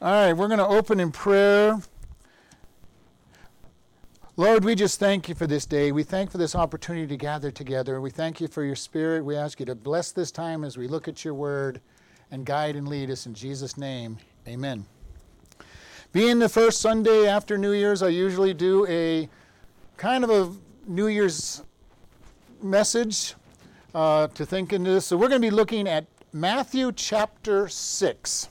All right, we're going to open in prayer. Lord, we just thank you for this day. We thank for this opportunity to gather together. We thank you for your spirit. We ask you to bless this time as we look at your word and guide and lead us in Jesus' name. Amen. Being the first Sunday after New Year's, I usually do a kind of a New Year's message uh, to think into this. So we're going to be looking at Matthew chapter 6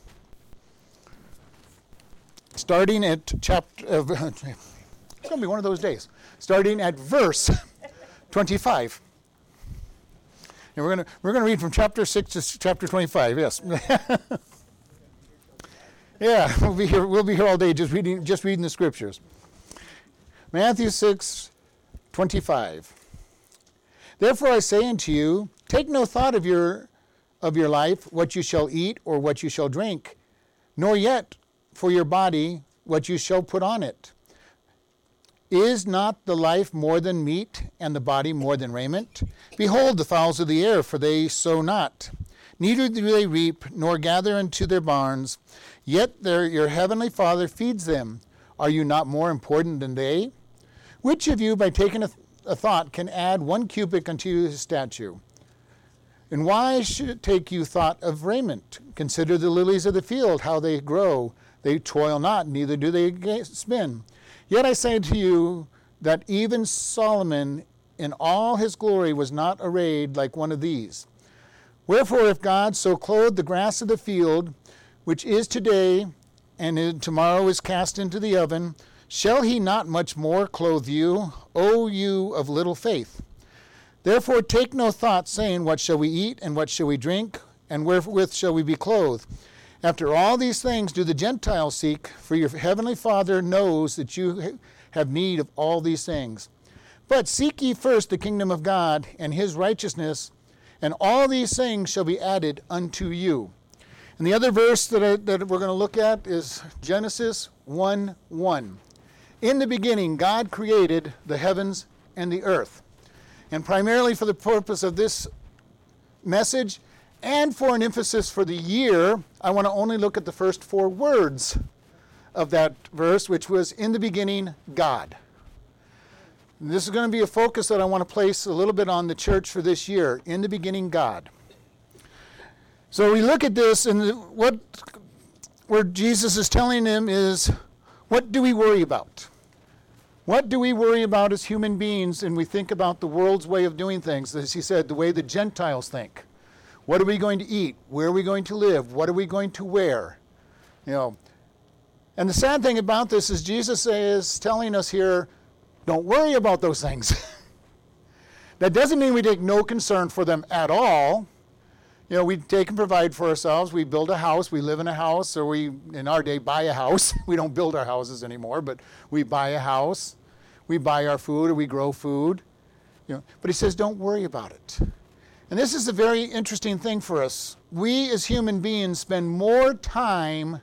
starting at chapter, uh, it's going to be one of those days, starting at verse 25. And we're going to we're going to read from chapter 6 to chapter 25. Yes. yeah, we'll be here we'll be here all day just reading just reading the scriptures. Matthew 6 25. Therefore I say unto you, take no thought of your of your life, what you shall eat or what you shall drink, nor yet for your body what you shall put on it. Is not the life more than meat, and the body more than raiment? Behold the fowls of the air, for they sow not, neither do they reap, nor gather into their barns, yet your heavenly Father feeds them. Are you not more important than they? Which of you, by taking a, a thought, can add one cubit unto his stature? And why should it take you thought of raiment? Consider the lilies of the field, how they grow. They toil not, neither do they spin. Yet I say to you that even Solomon in all his glory was not arrayed like one of these. Wherefore, if God so clothed the grass of the field, which is today and tomorrow is cast into the oven, shall he not much more clothe you, O you of little faith? Therefore, take no thought, saying, What shall we eat, and what shall we drink, and wherewith shall we be clothed? After all these things do the Gentiles seek, for your heavenly Father knows that you have need of all these things. But seek ye first the kingdom of God and his righteousness, and all these things shall be added unto you. And the other verse that, I, that we're going to look at is Genesis 1 1. In the beginning, God created the heavens and the earth. And primarily for the purpose of this message, and for an emphasis for the year, I want to only look at the first four words of that verse, which was in the beginning, God. this is going to be a focus that I want to place a little bit on the church for this year. In the beginning, God. So we look at this, and what where Jesus is telling them is, what do we worry about? What do we worry about as human beings? And we think about the world's way of doing things, as he said, the way the Gentiles think. What are we going to eat? Where are we going to live? What are we going to wear? You know. And the sad thing about this is Jesus is telling us here, don't worry about those things. that doesn't mean we take no concern for them at all. You know, we take and provide for ourselves. We build a house, we live in a house, or we, in our day, buy a house. we don't build our houses anymore, but we buy a house. We buy our food or we grow food. You know, but he says, don't worry about it. And this is a very interesting thing for us. We as human beings spend more time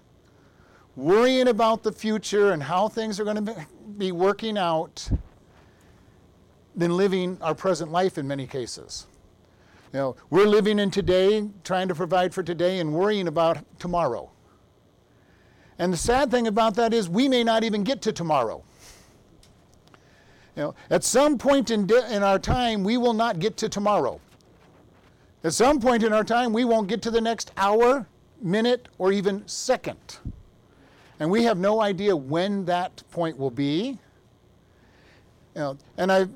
worrying about the future and how things are going to be working out than living our present life in many cases. You know, we're living in today, trying to provide for today, and worrying about tomorrow. And the sad thing about that is we may not even get to tomorrow. You know, at some point in, in our time, we will not get to tomorrow. At some point in our time, we won't get to the next hour, minute, or even second. And we have no idea when that point will be. You know, and I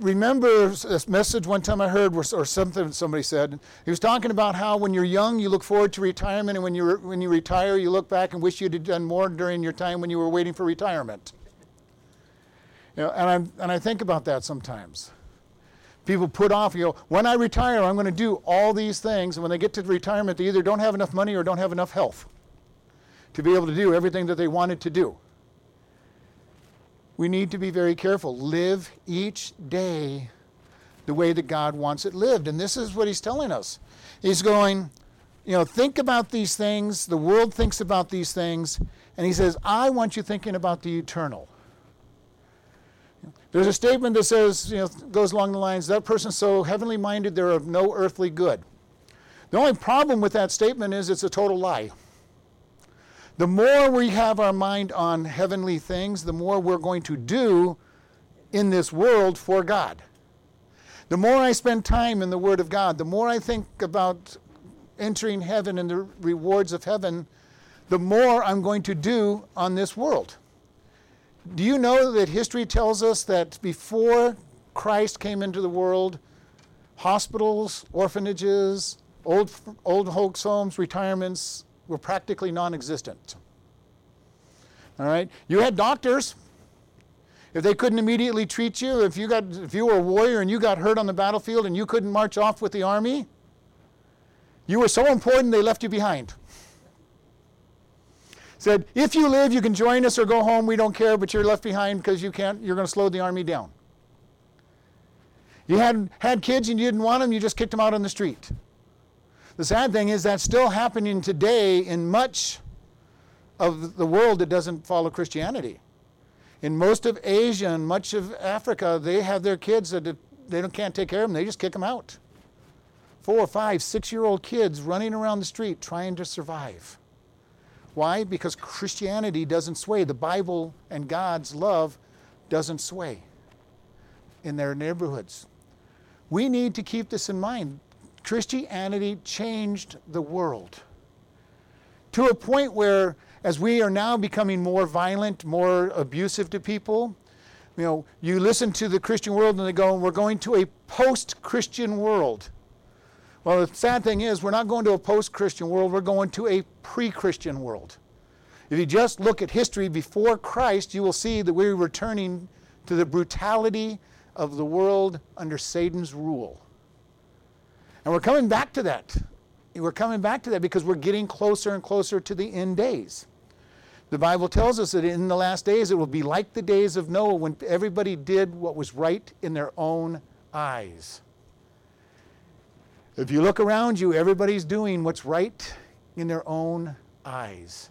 remember this message one time I heard, or something somebody said. He was talking about how when you're young, you look forward to retirement, and when you, when you retire, you look back and wish you'd have done more during your time when you were waiting for retirement. You know, and, i and I think about that sometimes people put off, you know, when I retire, I'm going to do all these things. And when they get to retirement, they either don't have enough money or don't have enough health to be able to do everything that they wanted to do. We need to be very careful. Live each day the way that God wants it lived. And this is what he's telling us. He's going, you know, think about these things. The world thinks about these things. And he says, I want you thinking about the eternal. There's a statement that says, you know, goes along the lines, that person's so heavenly minded they're of no earthly good. The only problem with that statement is it's a total lie. The more we have our mind on heavenly things, the more we're going to do in this world for God. The more I spend time in the Word of God, the more I think about entering heaven and the rewards of heaven, the more I'm going to do on this world. Do you know that history tells us that before Christ came into the world, hospitals, orphanages, old, old folks' homes, retirements were practically non existent? All right? You had doctors. If they couldn't immediately treat you, if you, got, if you were a warrior and you got hurt on the battlefield and you couldn't march off with the army, you were so important they left you behind said, if you live, you can join us or go home. We don't care, but you're left behind because you can't, you're going to slow the army down. You had, had kids and you didn't want them, you just kicked them out on the street. The sad thing is that's still happening today in much of the world that doesn't follow Christianity. In most of Asia and much of Africa, they have their kids that they don't, can't take care of them, they just kick them out. Four, five, six year old kids running around the street trying to survive. Why? Because Christianity doesn't sway. The Bible and God's love doesn't sway in their neighborhoods. We need to keep this in mind. Christianity changed the world to a point where, as we are now becoming more violent, more abusive to people, you know, you listen to the Christian world and they go, we're going to a post Christian world. Well, the sad thing is, we're not going to a post Christian world, we're going to a pre Christian world. If you just look at history before Christ, you will see that we're returning to the brutality of the world under Satan's rule. And we're coming back to that. We're coming back to that because we're getting closer and closer to the end days. The Bible tells us that in the last days it will be like the days of Noah when everybody did what was right in their own eyes. If you look around you, everybody's doing what's right in their own eyes.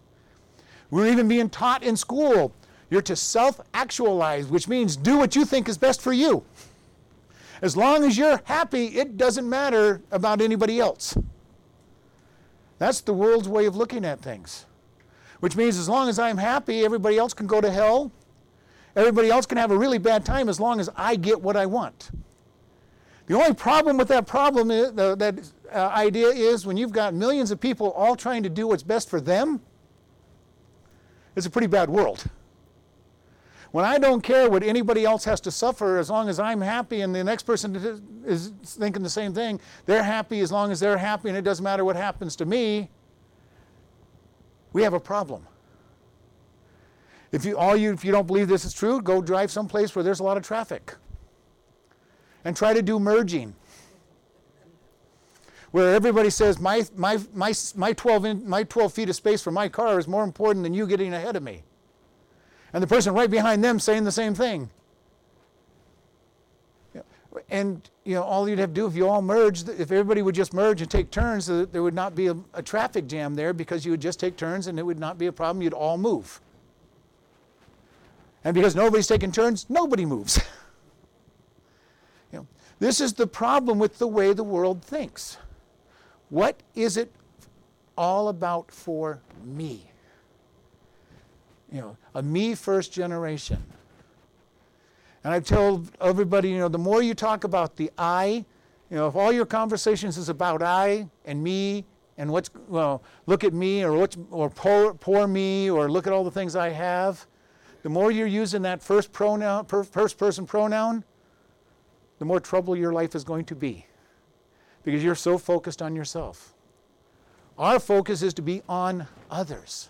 We're even being taught in school you're to self actualize, which means do what you think is best for you. As long as you're happy, it doesn't matter about anybody else. That's the world's way of looking at things. Which means as long as I'm happy, everybody else can go to hell. Everybody else can have a really bad time as long as I get what I want. The only problem with that problem, is, uh, that uh, idea is when you've got millions of people all trying to do what's best for them, it's a pretty bad world. When I don't care what anybody else has to suffer as long as I'm happy and the next person is thinking the same thing, they're happy as long as they're happy and it doesn't matter what happens to me, we have a problem. If you, all you, if you don't believe this is true, go drive someplace where there's a lot of traffic and try to do merging. Where everybody says, my, my, my, my, 12 in, my 12 feet of space for my car is more important than you getting ahead of me. And the person right behind them saying the same thing. And you know, all you'd have to do if you all merged, if everybody would just merge and take turns, there would not be a, a traffic jam there because you would just take turns and it would not be a problem. You'd all move. And because nobody's taking turns, nobody moves. This is the problem with the way the world thinks. What is it all about for me? You know, a me first generation. And I tell everybody, you know, the more you talk about the I, you know, if all your conversations is about I and me and what's, well, look at me or what's, or poor, poor me or look at all the things I have, the more you're using that first pronoun, first person pronoun, the more trouble your life is going to be because you're so focused on yourself. Our focus is to be on others.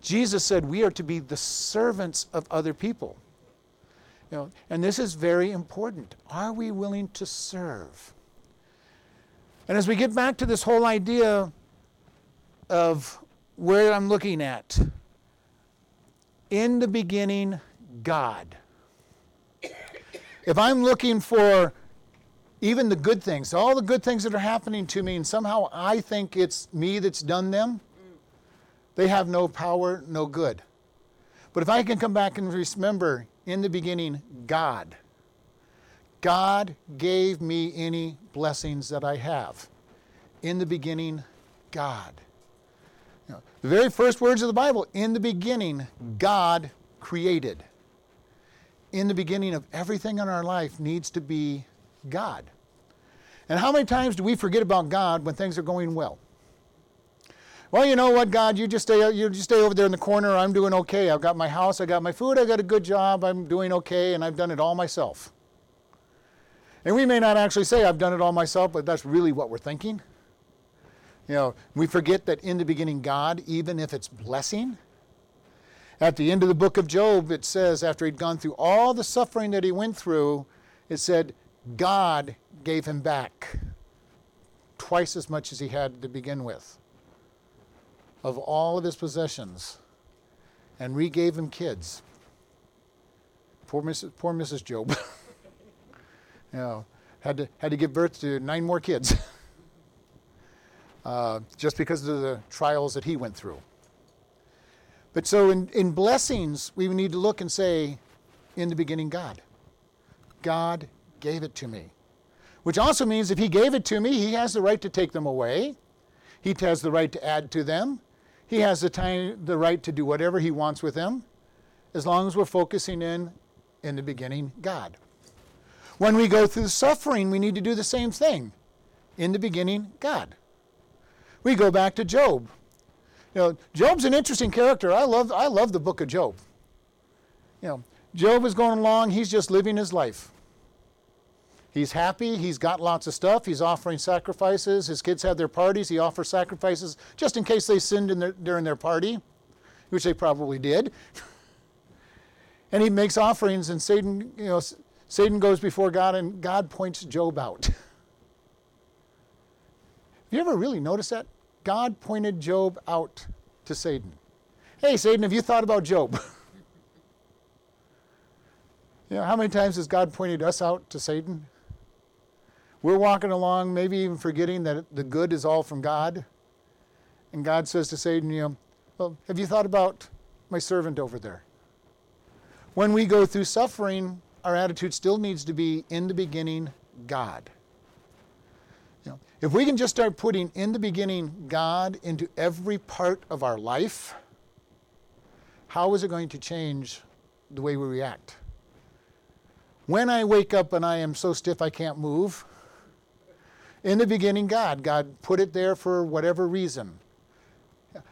Jesus said we are to be the servants of other people. You know, and this is very important. Are we willing to serve? And as we get back to this whole idea of where I'm looking at, in the beginning, God. If I'm looking for even the good things, all the good things that are happening to me, and somehow I think it's me that's done them, they have no power, no good. But if I can come back and remember in the beginning, God, God gave me any blessings that I have. In the beginning, God. You know, the very first words of the Bible in the beginning, God created. In the beginning of everything in our life needs to be God. And how many times do we forget about God when things are going well? Well, you know what, God, you just stay you just stay over there in the corner. I'm doing okay. I've got my house, I got my food, I got a good job, I'm doing okay, and I've done it all myself. And we may not actually say I've done it all myself, but that's really what we're thinking. You know, we forget that in the beginning God, even if it's blessing, at the end of the book of Job, it says, after he'd gone through all the suffering that he went through, it said, God gave him back twice as much as he had to begin with of all of his possessions and regave him kids. Poor Mrs. Poor Mrs. Job. you know, had to had to give birth to nine more kids, uh, just because of the trials that he went through. But so in, in blessings, we need to look and say, in the beginning, God. God gave it to me. Which also means if he gave it to me, he has the right to take them away. He has the right to add to them. He has the, time, the right to do whatever he wants with them, as long as we're focusing in, in the beginning, God. When we go through suffering, we need to do the same thing. In the beginning, God. We go back to Job. You know, Job's an interesting character. I love, I love the book of Job. You know, Job is going along, he's just living his life. He's happy. He's got lots of stuff. He's offering sacrifices. His kids have their parties. He offers sacrifices just in case they sinned their, during their party, which they probably did. and he makes offerings, and Satan, you know, Satan goes before God, and God points Job out. have you ever really noticed that? God pointed Job out to Satan. Hey, Satan, have you thought about Job? you know, how many times has God pointed us out to Satan? We're walking along, maybe even forgetting that the good is all from God. And God says to Satan, you know, well, have you thought about my servant over there? When we go through suffering, our attitude still needs to be in the beginning, God. If we can just start putting in the beginning God into every part of our life, how is it going to change the way we react? When I wake up and I am so stiff I can't move, in the beginning, God. God put it there for whatever reason.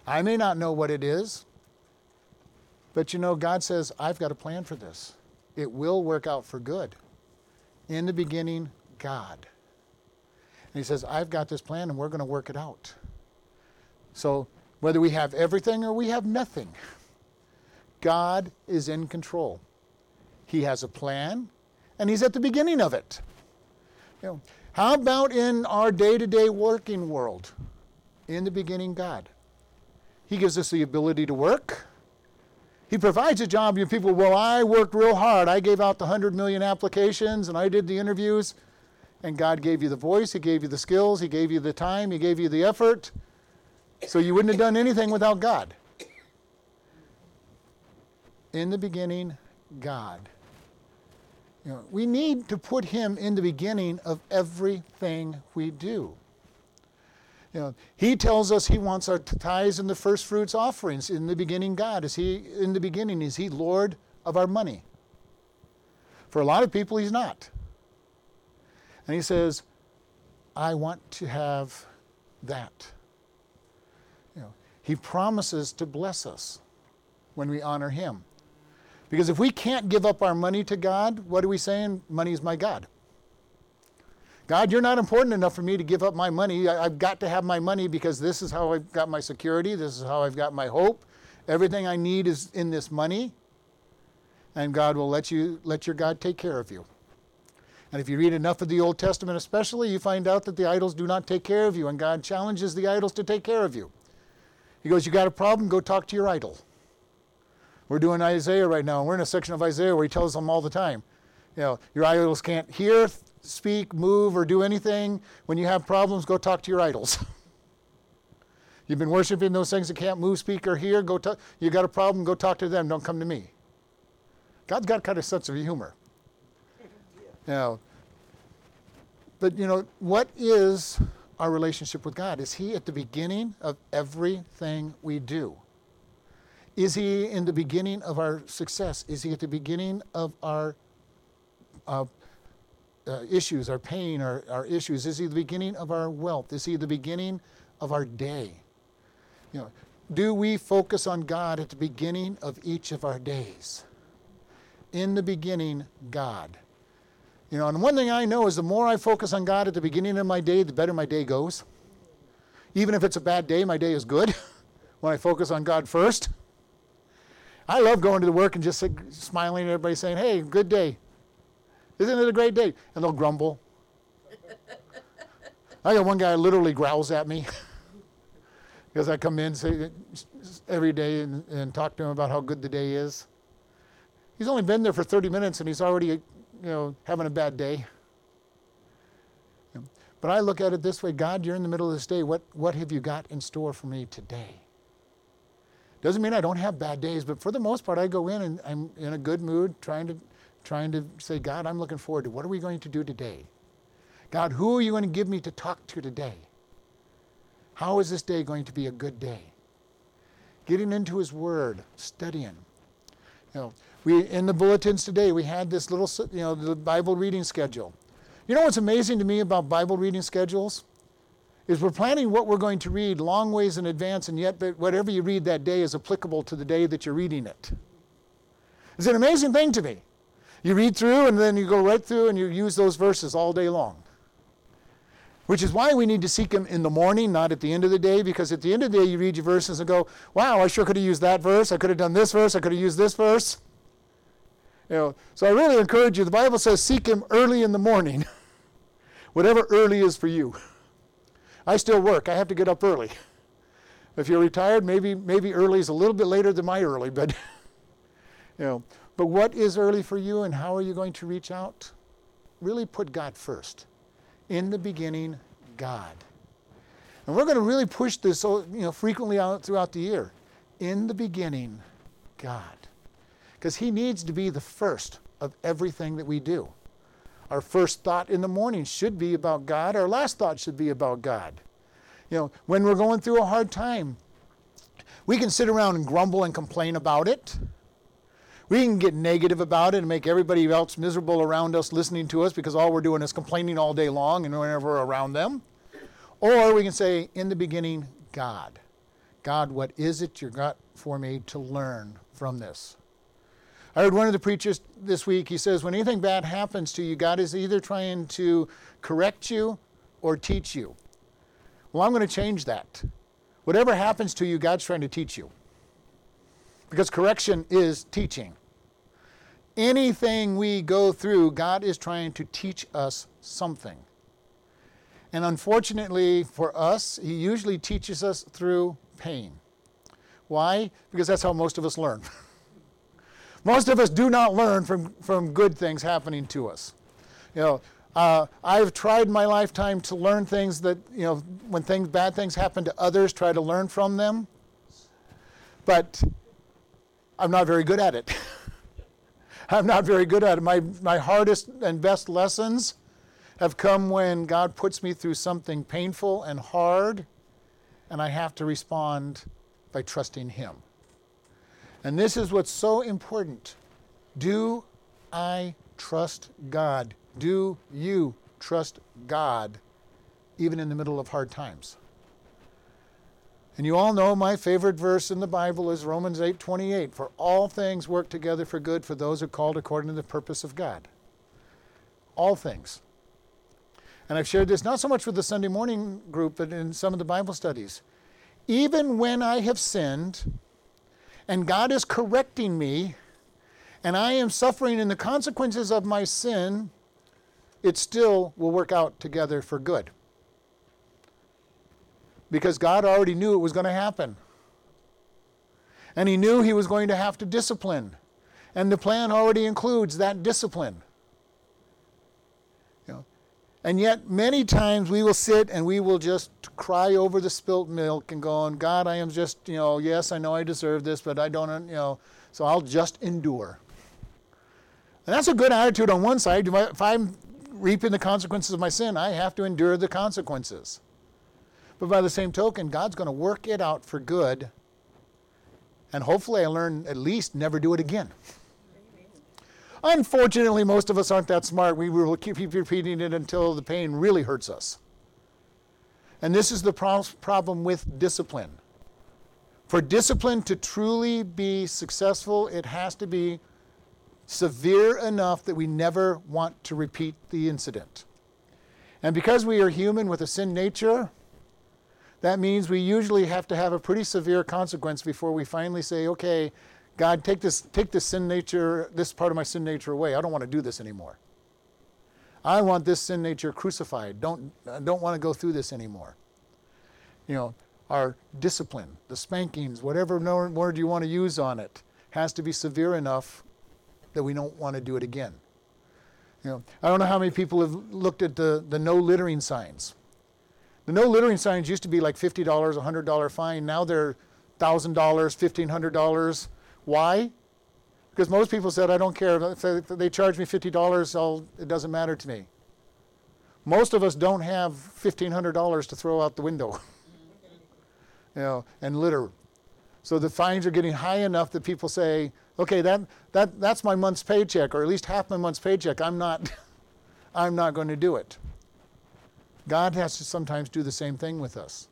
I may not know what it is, but you know, God says, I've got a plan for this. It will work out for good. In the beginning, God. He says, I've got this plan and we're going to work it out. So, whether we have everything or we have nothing, God is in control. He has a plan, and He's at the beginning of it. You know, how about in our day to day working world? In the beginning, God. He gives us the ability to work. He provides a job. You people, well, I worked real hard. I gave out the 100 million applications and I did the interviews. And God gave you the voice, He gave you the skills, He gave you the time, He gave you the effort. So you wouldn't have done anything without God. In the beginning, God. You know, we need to put him in the beginning of everything we do. You know, he tells us he wants our tithes and the first fruits offerings in the beginning. God is he in the beginning? Is he Lord of our money? For a lot of people, he's not. And he says, "I want to have that." You know, he promises to bless us when we honor him. Because if we can't give up our money to God, what are we saying? Money is my God. God, you're not important enough for me to give up my money. I, have got to have my money because this is how I've got my security. This is how I've got my hope. Everything I need is in this money. And God will let you let your God take care of you. And if you read enough of the Old Testament, especially, you find out that the idols do not take care of you, and God challenges the idols to take care of you. He goes, You got a problem? Go talk to your idol. We're doing Isaiah right now, and we're in a section of Isaiah where he tells them all the time, you know, your idols can't hear, speak, move, or do anything. When you have problems, go talk to your idols. You've been worshiping those things that can't move, speak, or hear. Go talk. You got a problem? Go talk to them. Don't come to me. God's got kind of sense of humor. Know, but you know what is our relationship with God? Is He at the beginning of everything we do? Is He in the beginning of our success? Is He at the beginning of our uh, uh, issues, our pain, our, our issues? Is He the beginning of our wealth? Is He the beginning of our day? You know, do we focus on God at the beginning of each of our days? In the beginning, God. You know, and one thing I know is the more I focus on God at the beginning of my day, the better my day goes. Even if it's a bad day, my day is good when I focus on God first. I love going to the work and just smiling at everybody saying, hey, good day. Isn't it a great day? And they'll grumble. I got one guy literally growls at me because I come in say, every day and, and talk to him about how good the day is. He's only been there for 30 minutes and he's already you know, having a bad day. But I look at it this way God, you're in the middle of this day. What, what have you got in store for me today? Doesn't mean I don't have bad days, but for the most part, I go in and I'm in a good mood, trying to, trying to say, God, I'm looking forward to what are we going to do today? God, who are you going to give me to talk to today? How is this day going to be a good day? Getting into His Word, studying. You know, we in the bulletins today we had this little you know the Bible reading schedule. You know what's amazing to me about Bible reading schedules is we're planning what we're going to read long ways in advance, and yet whatever you read that day is applicable to the day that you're reading it. It's an amazing thing to me. You read through and then you go right through and you use those verses all day long. Which is why we need to seek Him in the morning, not at the end of the day, because at the end of the day you read your verses and go, wow, I sure could have used that verse. I could have done this verse. I could have used this verse. You know, so I really encourage you. The Bible says, seek Him early in the morning, whatever early is for you. I still work. I have to get up early. If you're retired, maybe maybe early is a little bit later than my early, but you know. But what is early for you, and how are you going to reach out? Really put God first. In the beginning, God. And we're going to really push this, you know, frequently out throughout the year. In the beginning, God because He needs to be the first of everything that we do. Our first thought in the morning should be about God, our last thought should be about God. You know, when we're going through a hard time, we can sit around and grumble and complain about it. We can get negative about it and make everybody else miserable around us listening to us because all we're doing is complaining all day long and whenever we're around them. Or we can say, in the beginning, God. God, what is it you got for me to learn from this? I heard one of the preachers this week, he says, when anything bad happens to you, God is either trying to correct you or teach you. Well, I'm going to change that. Whatever happens to you, God's trying to teach you. Because correction is teaching. Anything we go through, God is trying to teach us something. And unfortunately for us, He usually teaches us through pain. Why? Because that's how most of us learn. Most of us do not learn from, from good things happening to us. You know, uh, I've tried my lifetime to learn things that, you know, when things, bad things happen to others, try to learn from them. But I'm not very good at it. I'm not very good at it. My, my hardest and best lessons have come when God puts me through something painful and hard, and I have to respond by trusting Him. And this is what's so important. Do I trust God? Do you trust God even in the middle of hard times? And you all know my favorite verse in the Bible is Romans 8:28, for all things work together for good for those who are called according to the purpose of God. All things. And I've shared this not so much with the Sunday morning group, but in some of the Bible studies. Even when I have sinned, and God is correcting me, and I am suffering in the consequences of my sin, it still will work out together for good. Because God already knew it was going to happen. And He knew He was going to have to discipline. And the plan already includes that discipline. And yet, many times we will sit and we will just cry over the spilt milk and go, on, God, I am just, you know, yes, I know I deserve this, but I don't, you know, so I'll just endure. And that's a good attitude on one side. If I'm reaping the consequences of my sin, I have to endure the consequences. But by the same token, God's going to work it out for good. And hopefully, I learn at least never do it again. Unfortunately, most of us aren't that smart. We will keep repeating it until the pain really hurts us. And this is the problem with discipline. For discipline to truly be successful, it has to be severe enough that we never want to repeat the incident. And because we are human with a sin nature, that means we usually have to have a pretty severe consequence before we finally say, okay, God, take this, take this sin nature, this part of my sin nature away. I don't want to do this anymore. I want this sin nature crucified. Don't, I don't want to go through this anymore. You know, our discipline, the spankings, whatever word you want to use on it, has to be severe enough that we don't want to do it again. You know, I don't know how many people have looked at the, the no littering signs. The no littering signs used to be like $50, $100 fine. Now they're $1,000, $1,500. Why? Because most people said, I don't care. If they, charge me $50, I'll, it doesn't matter to me. Most of us don't have $1,500 to throw out the window you know, and litter. So the fines are getting high enough that people say, okay, that, that, that's my month's paycheck, or at least half my month's paycheck. I'm not, I'm not going to do it. God has to sometimes do the same thing with us.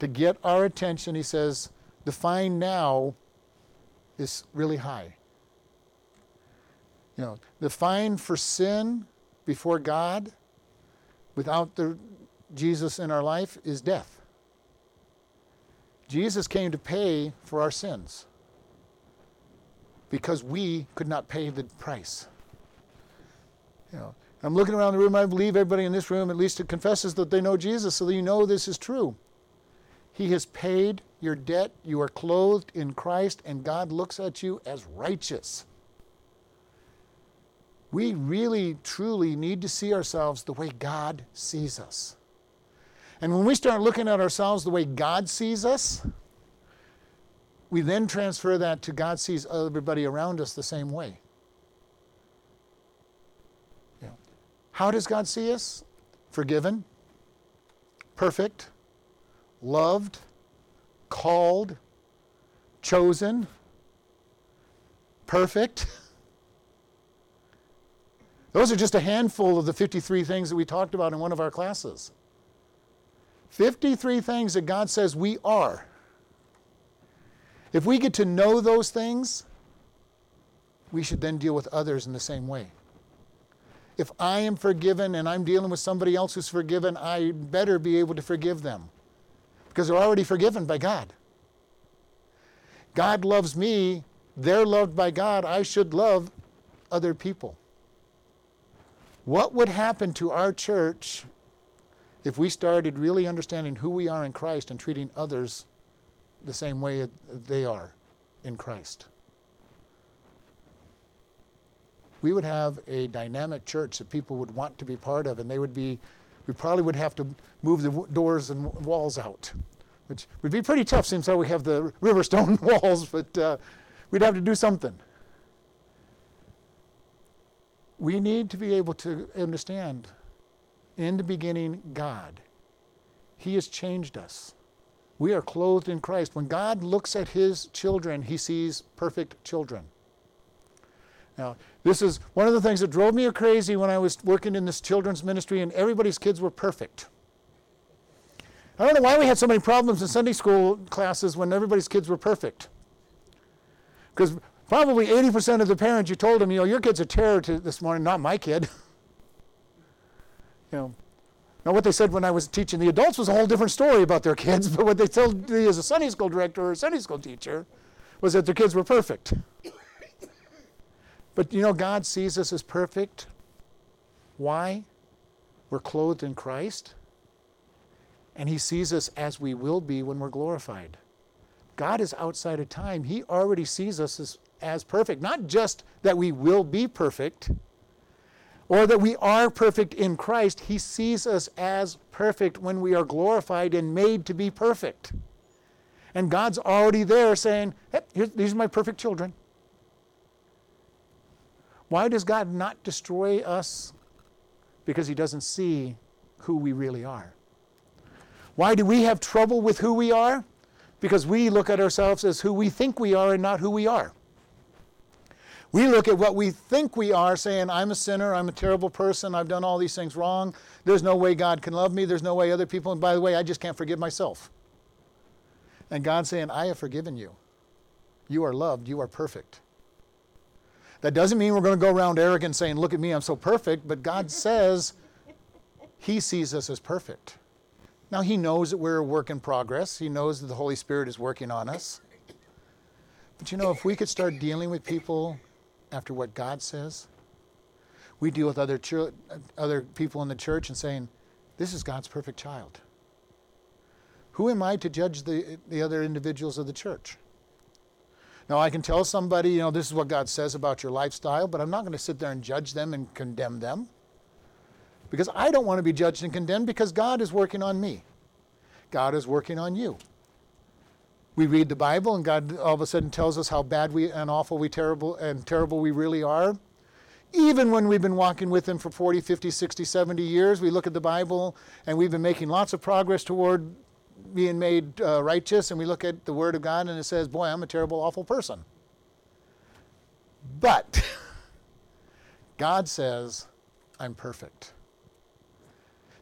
To get our attention, he says, the fine now is really high. You know, the fine for sin before God without the Jesus in our life is death. Jesus came to pay for our sins because we could not pay the price. You know, I'm looking around the room. I believe everybody in this room at least confesses that they know Jesus, so that you know this is true. He has paid your debt. You are clothed in Christ, and God looks at you as righteous. We really, truly need to see ourselves the way God sees us. And when we start looking at ourselves the way God sees us, we then transfer that to God sees everybody around us the same way. Yeah. How does God see us? Forgiven, perfect, loved, called, chosen, perfect. Those are just a handful of the 53 things that we talked about in one of our classes. 53 things that God says we are. If we get to know those things, we should then deal with others in the same way. If I am forgiven and I'm dealing with somebody else who's forgiven, I better be able to forgive them because they're already forgiven by God. God loves me, they're loved by God, I should love other people. What would happen to our church if we started really understanding who we are in Christ and treating others the same way they are in Christ. We would have a dynamic church that people would want to be part of, and they would be, we probably would have to move the doors and walls out, which would be pretty tough since we have the river stone walls, but uh, we'd have to do something. We need to be able to understand in the beginning, God. He has changed us. We are clothed in Christ. When God looks at his children, he sees perfect children. Now, this is one of the things that drove me crazy when I was working in this children's ministry, and everybody's kids were perfect. I don't know why we had so many problems in Sunday school classes when everybody's kids were perfect. Because probably 80% of the parents, you told them, you know, your kid's a terror to this morning, not my kid. You know, now what they said when I was teaching the adults was a whole different story about their kids, but what they told me as a Sunday school director or a Sunday school teacher was that their kids were perfect. But you know, God sees us as perfect. Why? We're clothed in Christ. And He sees us as we will be when we're glorified. God is outside of time. He already sees us as, as perfect. Not just that we will be perfect, or that we are perfect in Christ, He sees us as perfect when we are glorified and made to be perfect. And God's already there saying, hey, these are my perfect children. Why does God not destroy us? Because He doesn't see who we really are. Why do we have trouble with who we are? Because we look at ourselves as who we think we are and not who we are. We look at what we think we are, saying, I'm a sinner, I'm a terrible person, I've done all these things wrong, there's no way God can love me, there's no way other people, and by the way, I just can't forgive myself. And God's saying, I have forgiven you. You are loved, you are perfect. That doesn't mean we're going to go around arrogant saying, Look at me, I'm so perfect, but God says He sees us as perfect. Now, He knows that we're a work in progress, He knows that the Holy Spirit is working on us. But you know, if we could start dealing with people after what God says. We deal with other, other people in the church and saying, This is God's perfect child. Who am I to judge the, the other individuals of the church? Now, I can tell somebody, you know, this is what God says about your lifestyle, but I'm not going to sit there and judge them and condemn them. Because I don't want to be judged and condemned because God is working on me. God is working on you we read the Bible and God all of a sudden tells us how bad we and awful we terrible and terrible we really are. Even when we've been walking with him for 40, 50, 60, 70 years, we look at the Bible and we've been making lots of progress toward being made uh, righteous and we look at the word of God and it says, "Boy, I'm a terrible awful person." But God says, "I'm perfect."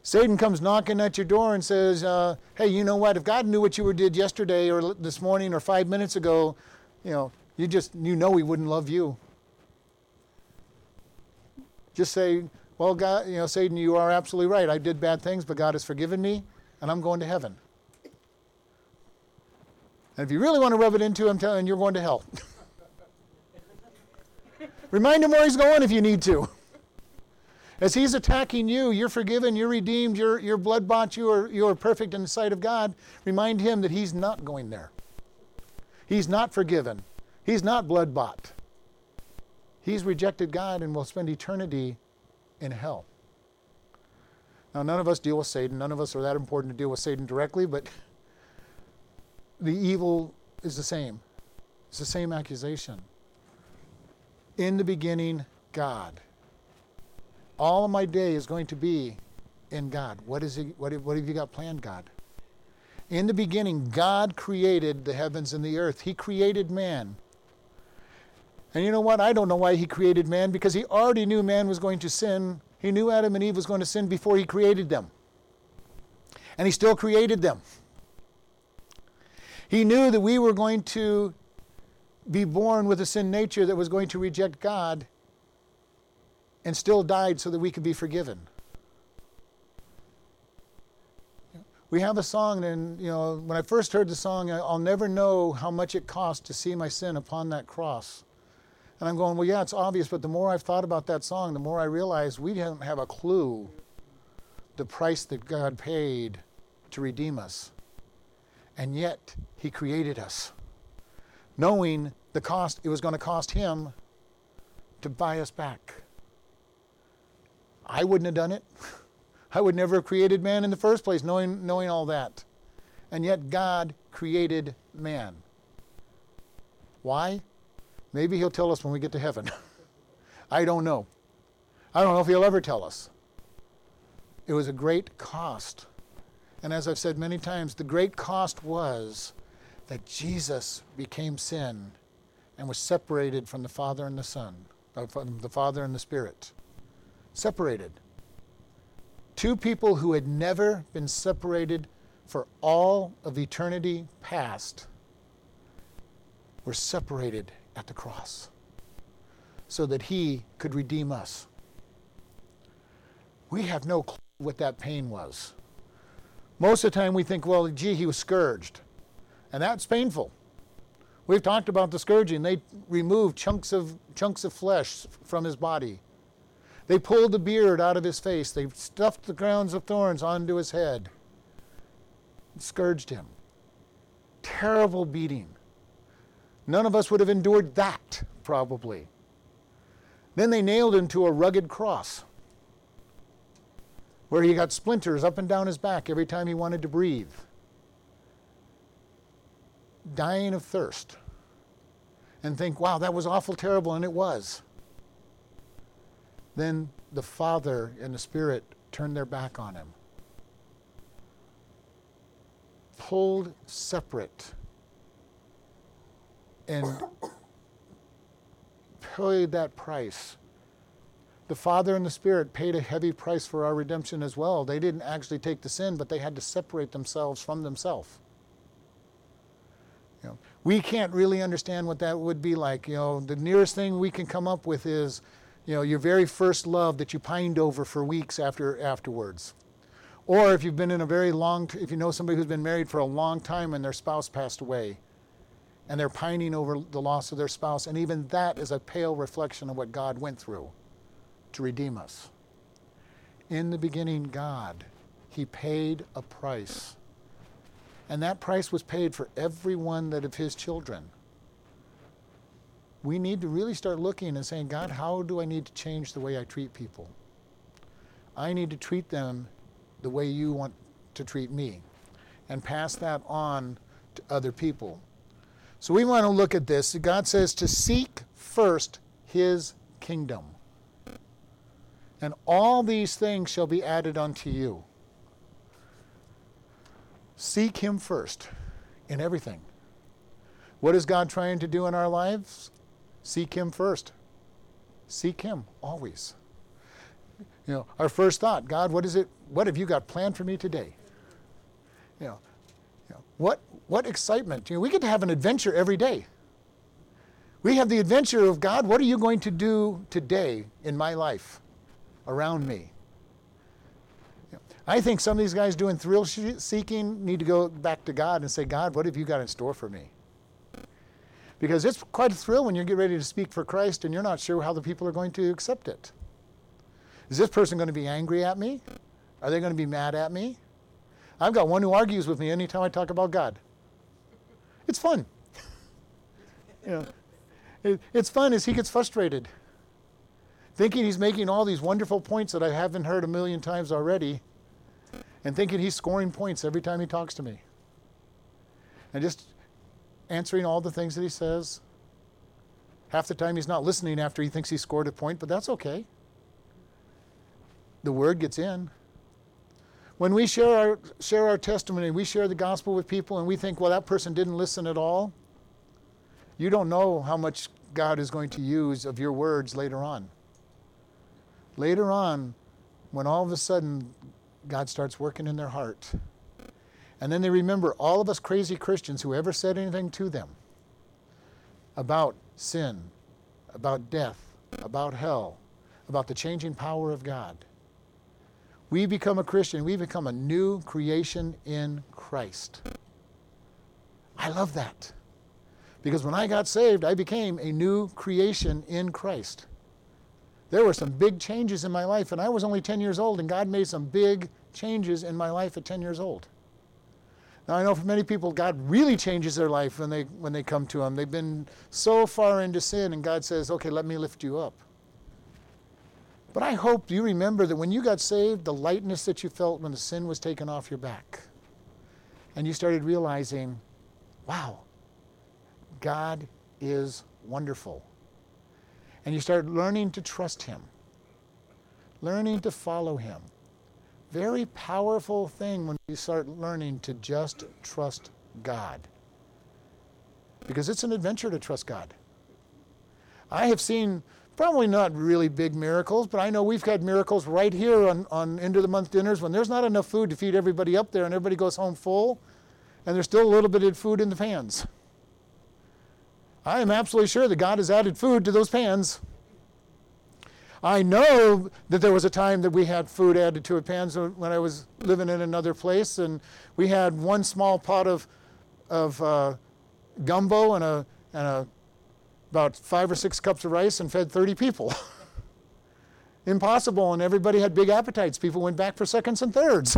Satan comes knocking at your door and says, uh, "Hey, you know what? If God knew what you did yesterday or this morning or five minutes ago, you know, you just you know He wouldn't love you." Just say, "Well, God, you know, Satan, you are absolutely right. I did bad things, but God has forgiven me, and I'm going to heaven." And if you really want to rub it into him, tell him you're going to hell. Remind him where he's going if you need to. As he's attacking you, you're forgiven, you're redeemed, you're, you're blood bought, you are, you are perfect in the sight of God. Remind him that he's not going there. He's not forgiven. He's not blood bought. He's rejected God and will spend eternity in hell. Now, none of us deal with Satan. None of us are that important to deal with Satan directly, but the evil is the same. It's the same accusation. In the beginning, God all of my day is going to be in God. What, is he, what, what have you got planned, God? In the beginning, God created the heavens and the earth. He created man. And you know what? I don't know why he created man because he already knew man was going to sin. He knew Adam and Eve was going to sin before he created them. And he still created them. He knew that we were going to be born with a sin nature that was going to reject God and still died so that we could be forgiven. We have a song, and you know, when I first heard the song, I'll never know how much it cost to see my sin upon that cross. And I'm going, well, yeah, it's obvious, but the more I've thought about that song, the more I realize we don't have a clue the price that God paid to redeem us. And yet, He created us, knowing the cost it was going to cost Him to buy us back. I wouldn't have done it. I would never have created man in the first place, knowing, knowing all that. And yet God created man. Why? Maybe he'll tell us when we get to heaven. I don't know. I don't know if he'll ever tell us. It was a great cost. And as I've said many times, the great cost was that Jesus became sin and was separated from the Father and the Son, uh, from the Father and the Spirit separated. Two people who had never been separated for all of eternity past were separated at the cross so that he could redeem us. We have no clue what that pain was. Most of the time we think, well, gee, he was scourged. And that's painful. We've talked about the scourging. They removed chunks of, chunks of flesh from his body they pulled the beard out of his face. They stuffed the crowns of thorns onto his head, scourged him. Terrible beating. None of us would have endured that, probably. Then they nailed him to a rugged cross where he got splinters up and down his back every time he wanted to breathe. Dying of thirst. And think, wow, that was awful terrible, and it was then the Father and the Spirit turned their back on him. pulled separate and paid that price. The Father and the Spirit paid a heavy price for our redemption as well. They didn't actually take the sin, but they had to separate themselves from themselves. You know, we can't really understand what that would be like. You know, the nearest thing we can come up with is, you know, your very first love that you pined over for weeks after afterwards. Or if you've been in a very long, if you know somebody who's been married for a long time and their spouse passed away, and they're pining over the loss of their spouse, and even that is a pale reflection of what God went through to redeem us. In the beginning, God, He paid a price. And that price was paid for every one that of His children. We need to really start looking and saying, God, how do I need to change the way I treat people? I need to treat them the way you want to treat me and pass that on to other people. So we want to look at this. God says to seek first his kingdom. And all these things shall be added unto you. Seek him first in everything. What is God trying to do in our lives? Seek him first. Seek him always. You know, our first thought, God, what is it? What have you got planned for me today? You know, you know what what excitement! You know, we get to have an adventure every day. We have the adventure of God. What are you going to do today in my life, around me? I think some of these guys doing thrill seeking need to go back to God and say, God, what have you got in store for me? Because it's quite a thrill when you get ready to speak for Christ and you're not sure how the people are going to accept it. Is this person going to be angry at me? Are they going to be mad at me? I've got one who argues with me anytime I talk about God. It's fun. you know, it, it's fun as he gets frustrated, thinking he's making all these wonderful points that I haven't heard a million times already, and thinking he's scoring points every time he talks to me. And just answering all the things that he says. Half the time he's not listening after he thinks he scored a point, but that's okay the word gets in. When we share our, share our testimony, we share the gospel with people, and we think, well, that person didn't listen at all, you don't know how much God is going to use of your words later on. Later on, when all of a sudden God starts working in their heart, and then they remember all of us crazy Christians who ever said anything to them about sin, about death, about hell, about the changing power of God we become a Christian, we become a new creation in Christ. I love that. Because when I got saved, I became a new creation in Christ. There were some big changes in my life, and I was only 10 years old, and God made some big changes in my life at 10 years old. Now, I know for many people, God really changes their life when they, when they come to Him. They've been so far into sin, and God says, Okay, let me lift you up. But I hope you remember that when you got saved, the lightness that you felt when the sin was taken off your back. And you started realizing, wow, God is wonderful. And you start learning to trust Him, learning to follow Him. Very powerful thing when you start learning to just trust God. Because it's an adventure to trust God. I have seen Probably not really big miracles, but I know we've had miracles right here on, on end of the month dinners when there's not enough food to feed everybody up there and everybody goes home full and there's still a little bit of food in the pans. I am absolutely sure that God has added food to those pans. I know that there was a time that we had food added to a pans when I was living in another place, and we had one small pot of, of uh, gumbo and a, and a about five or six cups of rice and fed 30 people. Impossible, and everybody had big appetites. People went back for seconds and thirds.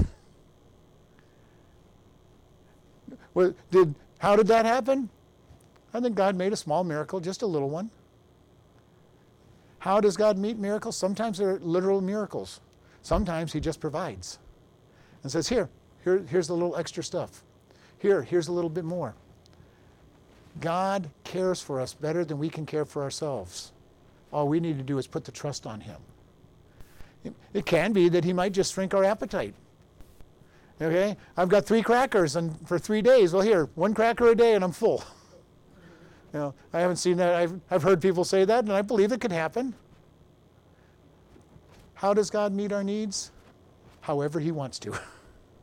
did, how did that happen? I think God made a small miracle, just a little one. How does God meet miracles? Sometimes they're literal miracles. Sometimes He just provides and says, Here, here here's the little extra stuff. Here, here's a little bit more. God cares for us better than we can care for ourselves. All we need to do is put the trust on Him. It can be that He might just shrink our appetite. Okay? I've got three crackers and for three days. Well, here, one cracker a day and I'm full. You know, I haven't seen that. I've, I've heard people say that, and I believe it could happen. How does God meet our needs? However He wants to.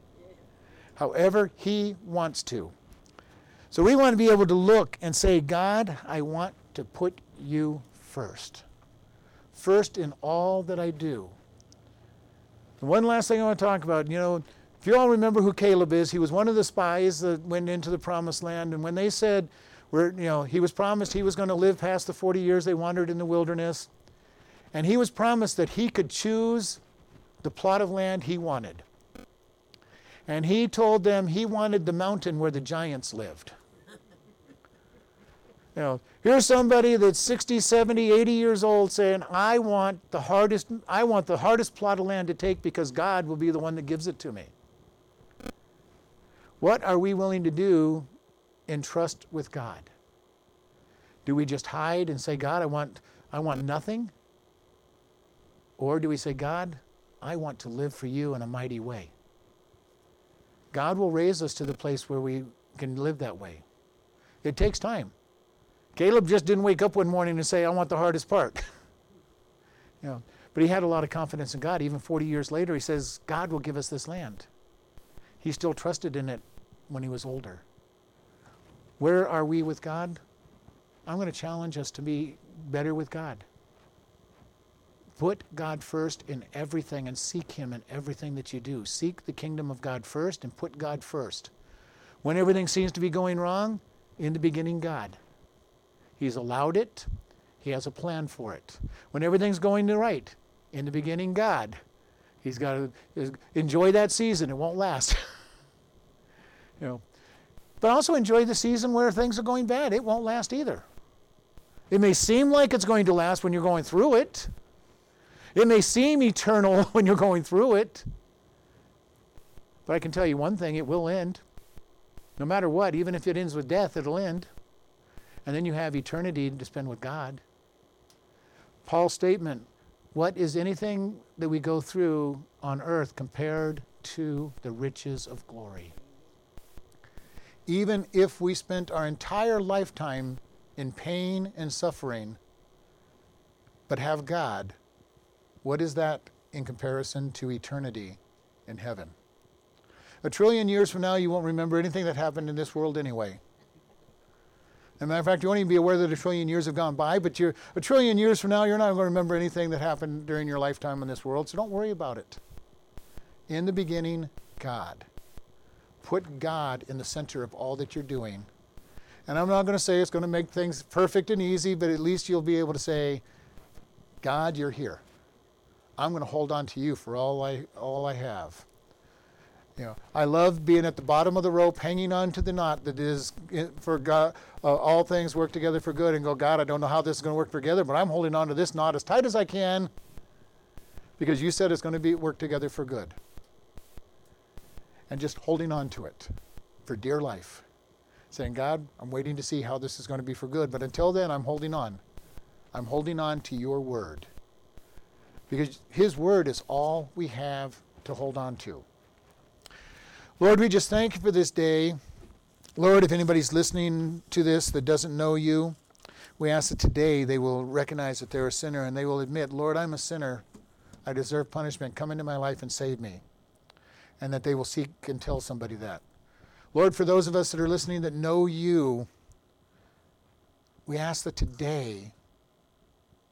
However He wants to. So we want to be able to look and say, God, I want to put you first. First in all that I do. One last thing I want to talk about, you know, if you all remember who Caleb is, he was one of the spies that went into the promised land. And when they said, you know, he was promised he was going to live past the 40 years they wandered in the wilderness. And he was promised that he could choose the plot of land he wanted. And he told them he wanted the mountain where the giants lived. You know, here's somebody that's 60, 70, 80 years old saying, I want the hardest, I want the hardest plot of land to take because God will be the one that gives it to me. What are we willing to do in trust with God? Do we just hide and say, God, I want, I want nothing? Or do we say, God, I want to live for you in a mighty way? God will raise us to the place where we can live that way. It takes time. Caleb just didn't wake up one morning and say, I want the hardest part. you know, but he had a lot of confidence in God. Even 40 years later, he says, God will give us this land. He still trusted in it when he was older. Where are we with God? I'm going to challenge us to be better with God. Put God first in everything and seek Him in everything that you do. Seek the kingdom of God first and put God first. When everything seems to be going wrong, in the beginning, God. He's allowed it. He has a plan for it. When everything's going right, in the beginning, God. He's got to enjoy that season. It won't last. you know. But also enjoy the season where things are going bad. It won't last either. It may seem like it's going to last when you're going through it. It may seem eternal when you're going through it. But I can tell you one thing it will end. No matter what, even if it ends with death, it'll end and then you have eternity to spend with God. Paul's statement what is anything that we go through on earth compared to the riches of glory? Even if we spent our entire lifetime in pain and suffering, but have God, what is that in comparison to eternity in heaven? A trillion years from now, you won't remember anything that happened in this world anyway. As a matter of fact, you won't even be aware that a trillion years have gone by, but you're, a trillion years from now, you're not going to remember anything that happened during your lifetime in this world, so don't worry about it. In the beginning, God. Put God in the center of all that you're doing. And I'm not going to say it's going to make things perfect and easy, but at least you'll be able to say, God, you're here. I'm going to hold on to you for all I, all I have. You know, I love being at the bottom of the rope, hanging on to the knot that is for God. Uh, all things work together for good, and go, God, I don't know how this is going to work together, but I'm holding on to this knot as tight as I can, because you said it's going to be work together for good. And just holding on to it for dear life, saying, God, I'm waiting to see how this is going to be for good, but until then, I'm holding on. I'm holding on to your word, because His word is all we have to hold on to. Lord, we just thank you for this day. Lord, if anybody's listening to this that doesn't know you, we ask that today they will recognize that they're a sinner and they will admit, Lord, I'm a sinner. I deserve punishment. Come into my life and save me. And that they will seek and tell somebody that. Lord, for those of us that are listening that know you, we ask that today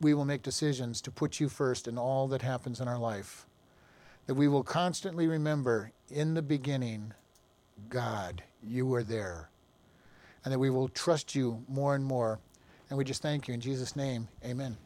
we will make decisions to put you first in all that happens in our life that we will constantly remember in the beginning, God, you were there. And that we will trust you more and more. And we just thank you in Jesus' name. Amen.